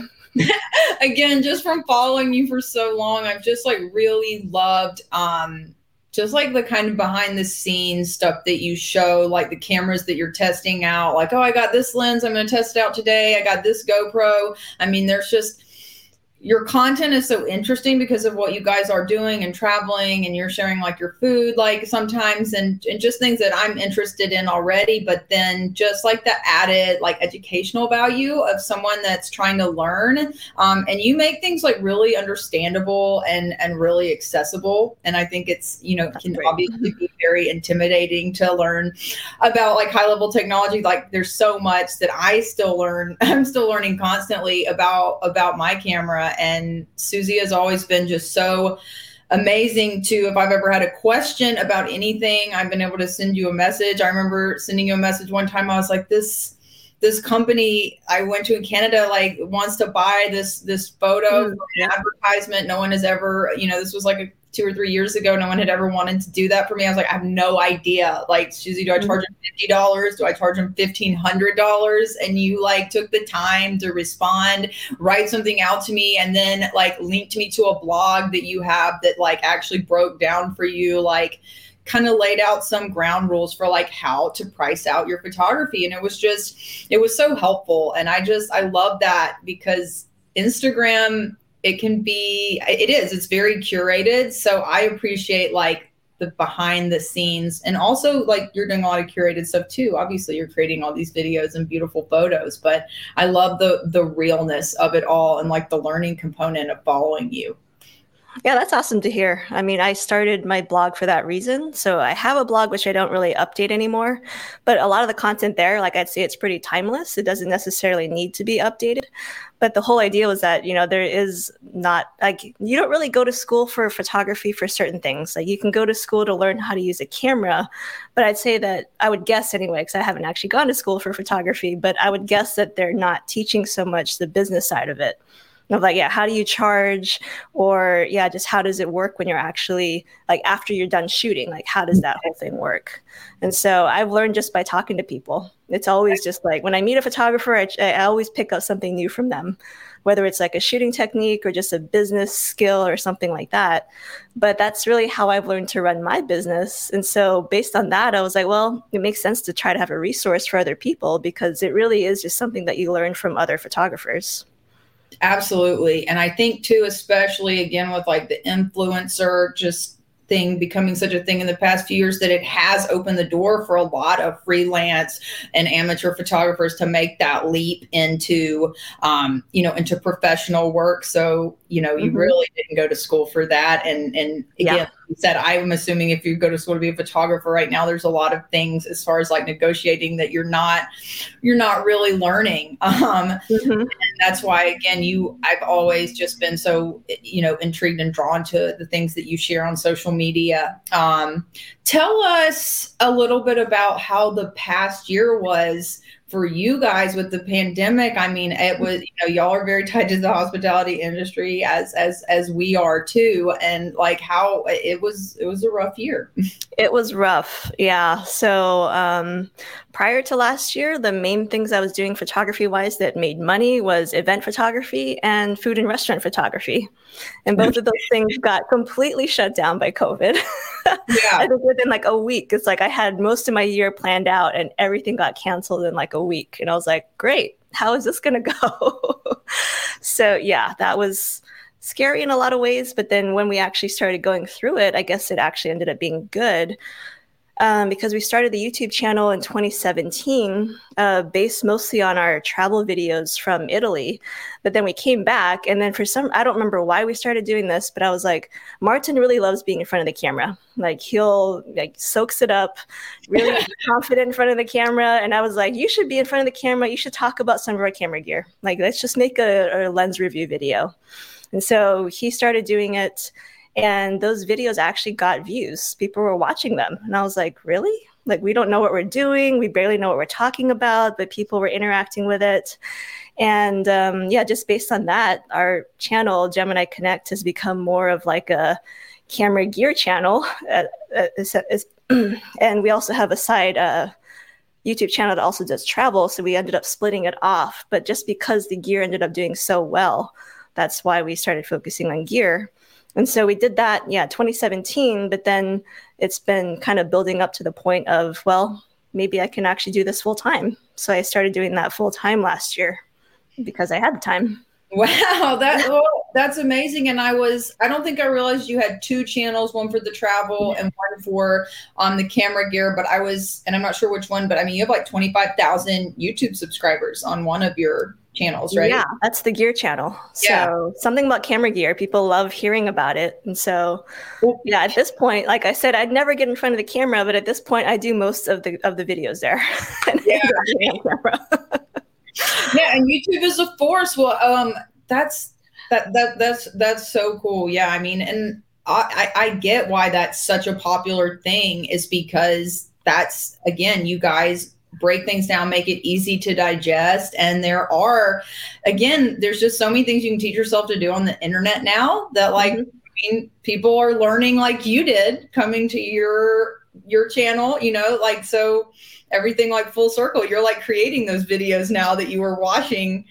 [LAUGHS] Again, just from following you for so long, I've just like really loved um just like the kind of behind the scenes stuff that you show, like the cameras that you're testing out, like, oh, I got this lens, I'm going to test it out today. I got this GoPro. I mean, there's just your content is so interesting because of what you guys are doing and traveling and you're sharing like your food like sometimes and, and just things that i'm interested in already but then just like the added like educational value of someone that's trying to learn um, and you make things like really understandable and and really accessible and i think it's you know that's can great. obviously be very intimidating to learn about like high level technology like there's so much that i still learn [LAUGHS] i'm still learning constantly about about my camera and Suzi has always been just so amazing to if I've ever had a question about anything, I've been able to send you a message. I remember sending you a message one time. I was like, this this company I went to in Canada like wants to buy this this photo mm, yeah. advertisement. No one has ever, you know, this was like a two or three years ago, no one had ever wanted to do that for me. I was like, I have no idea. Like, Suzi, do I mm-hmm. charge them fifty dollars? Do I charge them fifteen hundred dollars? And you like took the time to respond, write something out to me, and then like linked me to a blog that you have that like actually broke down for you, like kind of laid out some ground rules for like how to price out your photography and it was just it was so helpful and i just i love that because instagram it can be it is it's very curated so i appreciate like the behind the scenes and also like you're doing a lot of curated stuff too obviously you're creating all these videos and beautiful photos but i love the the realness of it all and like the learning component of following you yeah, that's awesome to hear. I mean, I started my blog for that reason. So I have a blog which I don't really update anymore, but a lot of the content there, like I'd say it's pretty timeless. It doesn't necessarily need to be updated. But the whole idea was that, you know, there is not like you don't really go to school for photography for certain things. Like you can go to school to learn how to use a camera, but I'd say that I would guess anyway, because I haven't actually gone to school for photography, but I would guess that they're not teaching so much the business side of it of like yeah how do you charge? Or yeah just how does it work when you're actually like after you're done shooting? Like how does that whole thing work? And so i've learned just by talking to people. It's always just like when i meet a photographer i, I always pick up something new from them whether it's like a shooting technique or just a business skill or something like that. But that's really how i've learned to run my business. And so based on that i was like well it makes sense to try to have a resource for other people because it really is just something that you learn from other photographers Absolutely. And I think too, especially again with like the influencer just thing becoming such a thing in the past few years that it has opened the door for a lot of freelance and amateur photographers to make that leap into um, you know into professional work so you know you mm-hmm. really didn't go to school for that and and again yeah said i'm assuming if you go to school to be a photographer right now there's a lot of things as far as like negotiating that you're not you're not really learning [LAUGHS] um mm-hmm. and that's why again you i've always just been so you know intrigued and drawn to the things that you share on social media um tell us a little bit about how the past year was for you guys with the pandemic i mean it was you know y'all are very tied to the hospitality industry as as as we are too. And like how it was it was a rough year. It was rough. Yeah. So um prior to last year the main things i was doing photography wise that made money was event photography and food and restaurant photography and hmm. both of those things got completely shut down by covid [LAUGHS] yeah i think within like a week it's like i had most of my year planned out and everything got canceled in like a week. And I was like, great, how is this going [LAUGHS] to go? so, yeah, that was scary in a lot of ways. But then when we actually started going through it, I guess it actually ended up being good um, because we started the YouTube channel in 2017, uh, based mostly on our travel videos from Italy. But then we came back, and then for some, I don't remember why we started doing this, but I was like, Martin really loves being in front of the camera. Like he'll like soaks it up, really [LAUGHS] confident in front of the camera. And I was like, you should be in front of the camera. You should talk about some of our camera gear. Like let's just make a, a lens review video. And so he started doing it and those videos actually got views. People were watching them. And I was like, really? Like, we don't know what we're doing. We barely know what we're talking about, but people were interacting with it. And um, yeah, just based on that, our channel, Gemini Connect, has become more of like a camera gear channel. [LAUGHS] Uh, uh, [CLEARS THROAT] and we also have a side uh, YouTube channel that also does travel. So we ended up splitting it off. But just because the gear ended up doing so well, that's why we started focusing on gear. And so we did that, yeah, 2017, but then it's been kind of building up to the point of, well, maybe I can actually do this full time. So I started doing that full time last year because I had the time. [LAUGHS] Wow, that well, that's amazing. And I was I don't think I realized you had two channels, one for the travel and one for um the camera gear, but I was and I'm not sure which one, but I mean you have like 25,000 YouTube subscribers on one of your channels, right? Yeah, that's the gear channel. Yeah. So something about camera gear, people love hearing about it. And so yeah, at this point, like I said, I'd never get in front of the camera, but at this point I do most of the of the videos there. [LAUGHS] yeah. [LAUGHS] yeah, and YouTube is a force. Well, um that's that that that's that's so cool. Yeah, I mean, and I, I get why that's such a popular thing is because that's again, you guys break things down, make it easy to digest. And there are, again, there's just so many things you can teach yourself to do on the internet now that like mm-hmm. I mean, people are learning like you did coming to your your channel, you know, like so everything like full circle. You're like creating those videos now that you were watching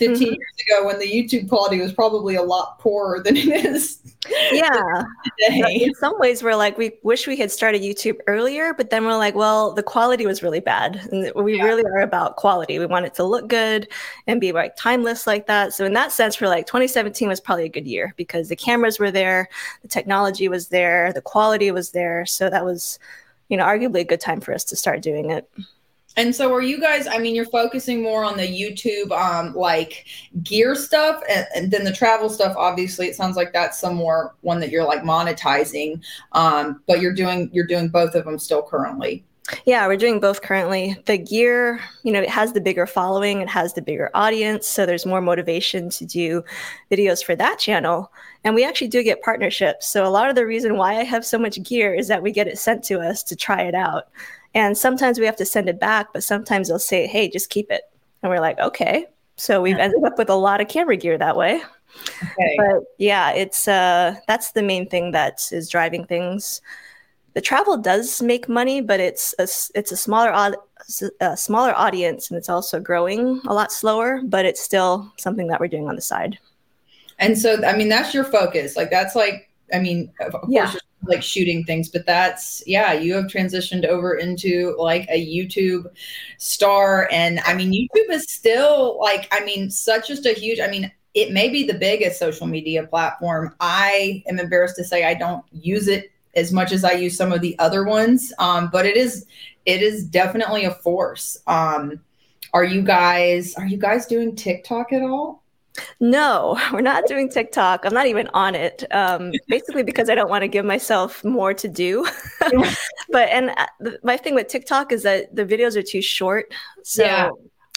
15 mm-hmm. years ago when the YouTube quality was probably a lot poorer than it is. [LAUGHS] Yeah. In some ways, we're like, we wish we had started YouTube earlier, but then we're like, well, the quality was really bad. And we yeah. really are about quality. We want it to look good and be like timeless like that. So, in that sense, we're like, 2017 was probably a good year because the cameras were there, the technology was there, the quality was there. So, that was, you know, arguably a good time for us to start doing it. And so are you guys, I mean, you're focusing more on the YouTube um like gear stuff and, and, then the travel stuff, obviously it sounds like that's some more one that you're like monetizing. Um, but you're doing you're doing both of them still currently. Yeah, we're doing both currently. The gear, you know, it has the bigger following, it has the bigger audience. So there's more motivation to do videos for that channel. And we actually do get partnerships. So a lot of the reason why I have so much gear is that we get it sent to us to try it out. And sometimes we have to send it back, but sometimes they'll say, hey, just keep it. And we're like, okay. So we've ended up with a lot of camera gear that way. Okay. But yeah, it's uh that's the main thing that is driving things. The travel does make money, but it's a, it's a smaller a smaller audience and it's also growing a lot slower, but it's still something that we're doing on the side. And so I mean that's your focus. Like that's like I mean, of course, yeah like shooting things but that's yeah you have transitioned over into like a youtube star. And i mean youtube is still like i mean such just a huge i mean it may be the biggest social media platform. I am embarrassed to say i don't use it as much as i use some of the other ones um, but it is it is definitely a force. Um, are you guys are you guys doing tiktok at all no, [LAUGHS] we're not doing TikTok. I'm not even on it. Um, basically, because I don't want to give myself more to do. [LAUGHS] but and uh, my thing with TikTok is that the videos are too short. So yeah.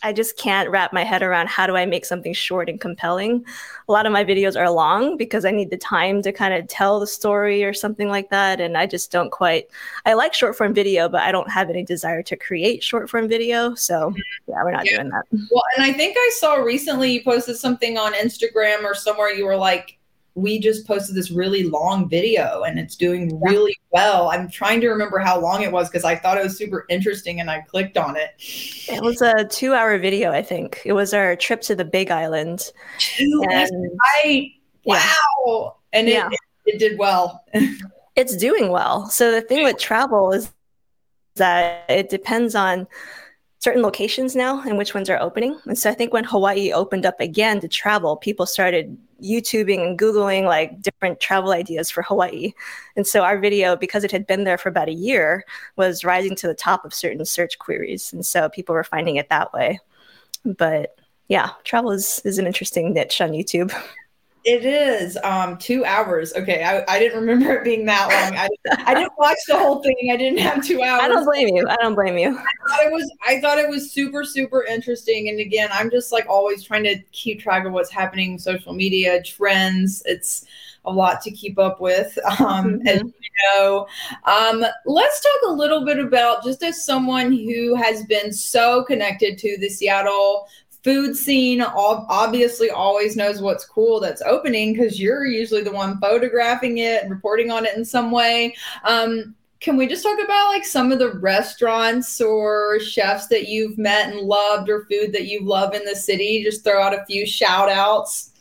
I just can't wrap my head around how do I make something short and compelling. A lot of my videos are long because I need the time to kind of tell the story or something like that. And I just don't quite, I like short form video, but I don't have any desire to create short form video. So yeah, we're not yeah. doing that. Well, and I think I saw recently you posted something on Instagram or somewhere you were like, we just posted this really long video and it's doing really well. I'm trying to remember how long it was because I thought it was super interesting and I clicked on it. It was a two hour video, I think. It was our trip to the Big Island. Two and, right. Wow. Yeah. And it, yeah. it, it did well. [LAUGHS] it's doing well. So the thing with travel is that it depends on certain locations now and which ones are opening. And so I think when Hawaii opened up again to travel, people started YouTubing and Googling like different travel ideas for Hawaii. And so our video, because it had been there for about a year, was rising to the top of certain search queries. And so people were finding it that way. But yeah, travel is, is an interesting niche on YouTube. [LAUGHS] It is um, two hours. Okay, I, I didn't remember it being that long. I, I didn't watch the whole thing. I didn't have two hours. I don't blame you. I don't blame you. I thought it was I thought it was super super interesting. And again, I'm just like always trying to keep track of what's happening social media trends. It's a lot to keep up with, [LAUGHS] um, mm-hmm. as you know. Um, let's talk a little bit about just as someone who has been so connected to the Seattle food scene obviously always knows what's cool that's opening because you're usually the one photographing it and reporting on it in some way. Um, can we just talk about like some of the restaurants or chefs that you've met and loved or food that you love in the city? Just throw out a few shout outs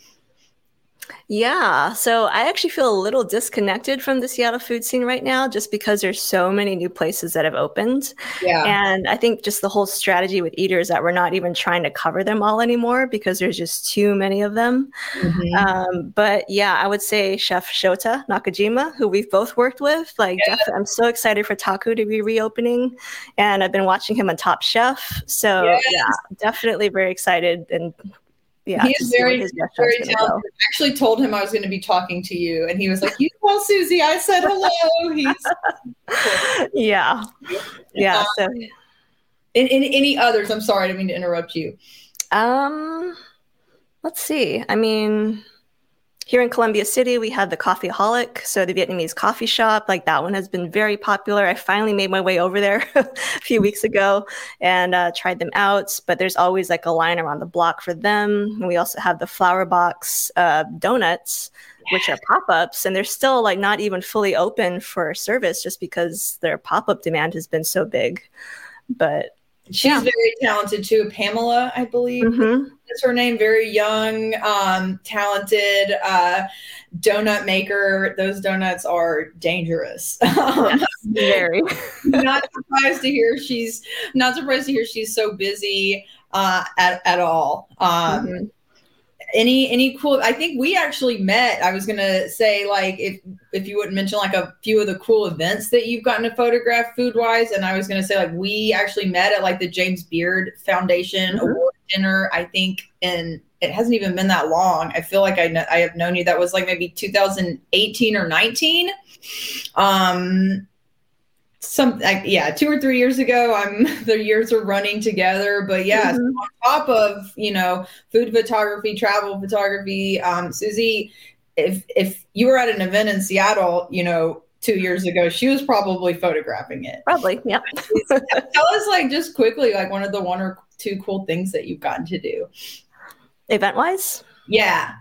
yeah. So I actually feel a little disconnected from the Seattle food scene right now just because there's so many new places that have opened. Yeah. And I think just the whole strategy with Eater's that we're not even trying to cover them all anymore because there's just too many of them. Mm-hmm. Um, but yeah, I would say Chef Shota Nakajima, who we've both worked with. Like, yeah. I'm so excited for Taku to be reopening. And I've been watching him on Top Chef. So yes. yeah, definitely very excited and yeah, he is very, very talented. I actually told him I was going to be talking to you, and he was like, "You call Suzi I said hello." He's [LAUGHS] yeah, yeah. Um, so, in, in any others? I'm sorry, I didn't mean to interrupt you. Um, let's see. I mean, here in Columbia City, we have the Coffeeholic, so the Vietnamese coffee shop. Like that one has been very popular. I finally made my way over there [LAUGHS] a few weeks ago and uh, tried them out. But there's always like a line around the block for them. And we also have the Flour Box uh, donuts, which are pop ups, and they're still like not even fully open for service just because their pop up demand has been so big. But she's yeah. very talented too. Pamela, I believe mm-hmm. is her name. Very young, um, talented uh, donut maker. Those donuts are dangerous. Yes, [LAUGHS] very. not surprised to hear she's not surprised to hear she's so busy uh, at at all. Um, mm-hmm any any cool i think we actually met i was gonna say like if if you wouldn't mention like a few of the cool events that you've gotten to photograph food wise and i was gonna say like we actually met at like the james beard foundation mm-hmm. award dinner i think and it hasn't even been that long i feel like i know i have known you that was like maybe 2018 or 19 um some like yeah two or three years ago i'm [LAUGHS] the years are running together but yeah mm-hmm. on top of you know food photography travel photography um suzi if if you were at an event in seattle you know two years ago she was probably photographing it. Probably yeah. [LAUGHS] Tell us like just quickly like one of the one or two cool things that you've gotten to do. Event wise yeah.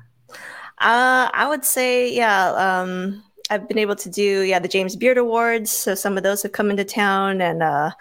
Uh i would say yeah um I've been able to do yeah the James Beard Awards. So some of those have come into town, and uh,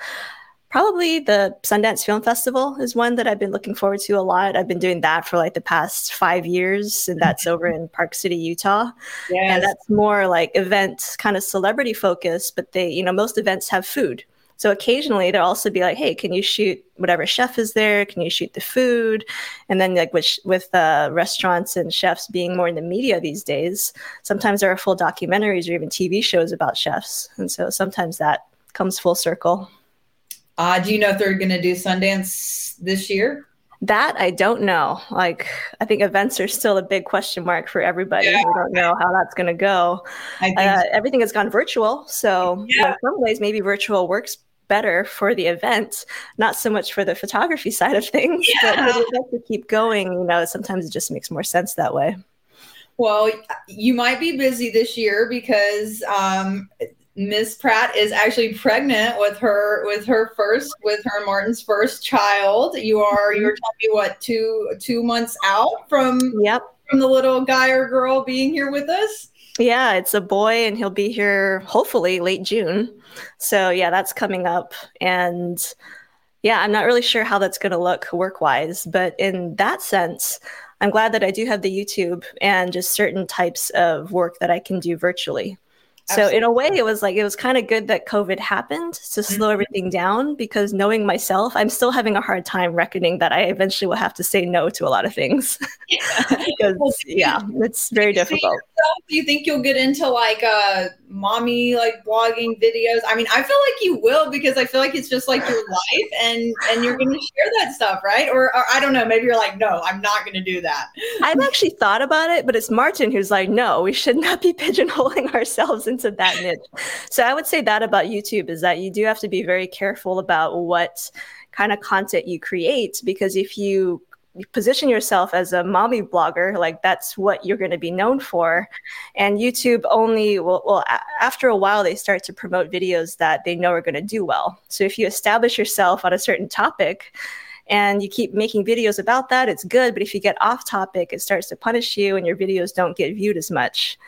probably the Sundance Film Festival is one that I've been looking forward to a lot. I've been doing that for like the past five years, and that's over in Park City, Utah. Yes. And that's more like event kind of celebrity focused, but they you know most events have food. So occasionally they'll also be like, "Hey, can you shoot whatever chef is there? Can you shoot the food?" And then like with with uh, restaurants and chefs being more in the media these days, sometimes there are full documentaries or even TV shows about chefs, and so sometimes that comes full circle. Uh, do you know if they're going to do Sundance this year? That I don't know. Like, I think events are still a big question mark for everybody. Yeah. We don't know how that's going to go. Uh, so. Everything has gone virtual. So, yeah. in some ways, maybe virtual works better for the event, not so much for the photography side of things. [LAUGHS] Yeah. But the event to keep going, you know, sometimes it just makes more sense that way. Well, you might be busy this year because um, Miss Pratt is actually pregnant with her with her first with her Martin's first child. You are you were telling me what two two months out from yep from the little guy or girl being here with us. Yeah, it's a boy, and he'll be here hopefully late June. So yeah, that's coming up, and yeah, I'm not really sure how that's going to look work wise, but in that sense, I'm glad that I do have the YouTube and just certain types of work that I can do virtually. Absolutely. So in a way, it was like it was kind of good that COVID happened to slow mm-hmm. everything down because knowing myself, I'm still having a hard time reckoning that I eventually will have to say no to a lot of things. Yeah, [LAUGHS] because, yeah it's very [LAUGHS] difficult. Do you think you'll get into like uh mommy like blogging videos? I mean, I feel like you will because I feel like it's just like your life and and you're going to share that stuff, right? Or, or I don't know, maybe you're like, no, I'm not going to do that. I've actually thought about it, but it's Martin who's like, no, we should not be [LAUGHS] pigeonholing ourselves into that niche. So I would say that about YouTube is that you do have to be very careful about what kind of content you create because if you position yourself as a mommy blogger like that's what you're going to be known for. And youtube only will well after a while they start to promote videos that they know are going to do well. So if you establish yourself on a certain topic and you keep making videos about that it's good. But if you get off topic it starts to punish you and your videos don't get viewed as much.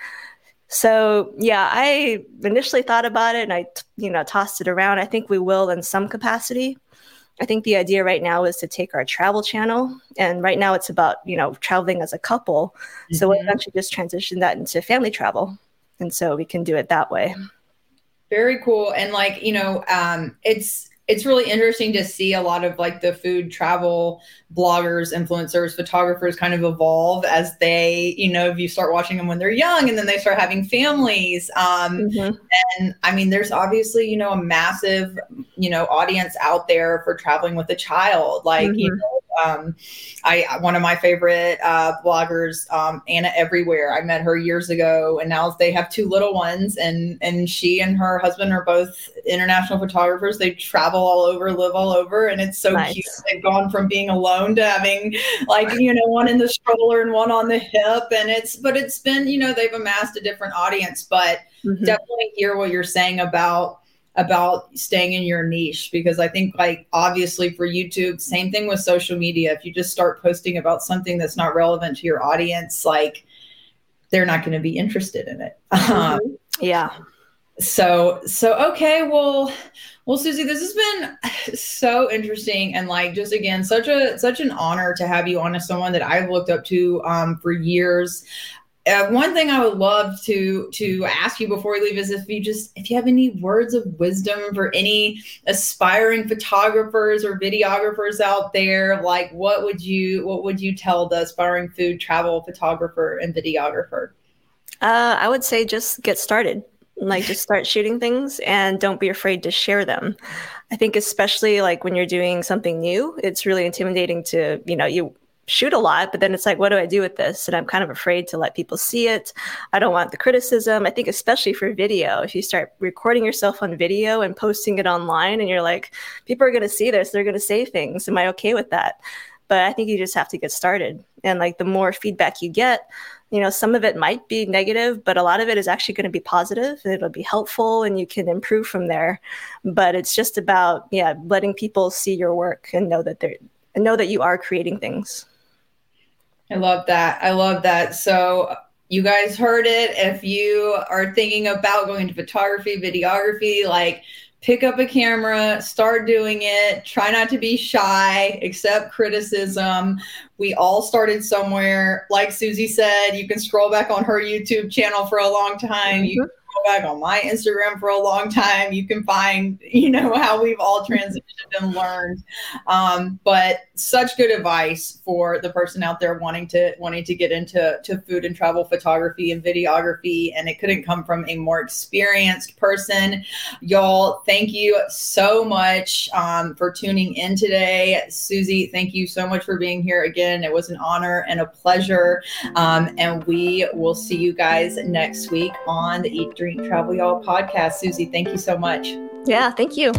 So yeah i initially thought about it and i you know tossed it around. I think we will in some capacity I think the idea right now is to take our travel channel, and right now it's about you know traveling as a couple. Mm-hmm. So we'll mm-hmm. eventually just transition that into family travel, and so we can do it that way. Very cool, and like you know, um, it's it's really interesting to see a lot of like the food travel bloggers, influencers, photographers kind of evolve as they, you know, if you start watching them when they're young and then they start having families. Um, mm-hmm. And I mean, there's obviously, you know, a massive, you know, audience out there for traveling with a child. Like, mm-hmm. you know, um, I one of my favorite uh, bloggers, um, Anna Everywhere. I met her years ago, and now they have two little ones, and and she and her husband are both international photographers. They travel all over, live all over, and it's so nice. cute. They've gone from being alone to having like you know one in the stroller and one on the hip, and it's but it's been you know they've amassed a different audience, but mm-hmm. definitely hear what you're saying about about staying in your niche because I think like obviously for YouTube, same thing with social media. If you just start posting about something that's not relevant to your audience, like they're not going to be interested in it. [LAUGHS] Mm-hmm. yeah. so so okay well well suzi this has been so interesting and like just again such a such an honor to have you on as someone that i've looked up to um, for years uh, one thing I would love to to ask you before we leave is if you just if you have any words of wisdom for any aspiring photographers or videographers out there, like what would you what would you tell the aspiring food travel photographer and videographer? Uh, I would say just get started. Like just start shooting things and don't be afraid to share them. I think especially like when you're doing something new, it's really intimidating to, you know, you shoot a lot, but then it's like, what do I do with this? And I'm kind of afraid to let people see it. I don't want the criticism. I think, especially for video, if you start recording yourself on video and posting it online, and you're like, people are going to see this, they're going to say things. Am I okay with that? But I think you just have to get started. And like the more feedback you get, you know, some of it might be negative, but a lot of it is actually going to be positive and it'll be helpful and you can improve from there. But it's just about, yeah, letting people see your work and know that they're, know that you are creating things. I love that. I love that. So you guys heard it. If you are thinking about going to photography, videography, like pick up a camera, start doing it. Try not to be shy, accept criticism. We all started somewhere. Like Suzi said, you can scroll back on her YouTube channel for a long time. Mm-hmm. You back on my Instagram for a long time. You can find, you know, [LAUGHS] how we've all transitioned and learned. Um, but such good advice for the person out there wanting to wanting to get into to food and travel photography and videography. And it couldn't come from a more experienced person. Y'all, thank you so much um, for tuning in today. Suzi, thank you so much for being here again. It was an honor and a pleasure. Um, and we will see you guys next week on the Eat Drink Travel Y'all podcast. Suzi, thank you so much. Yeah, thank you.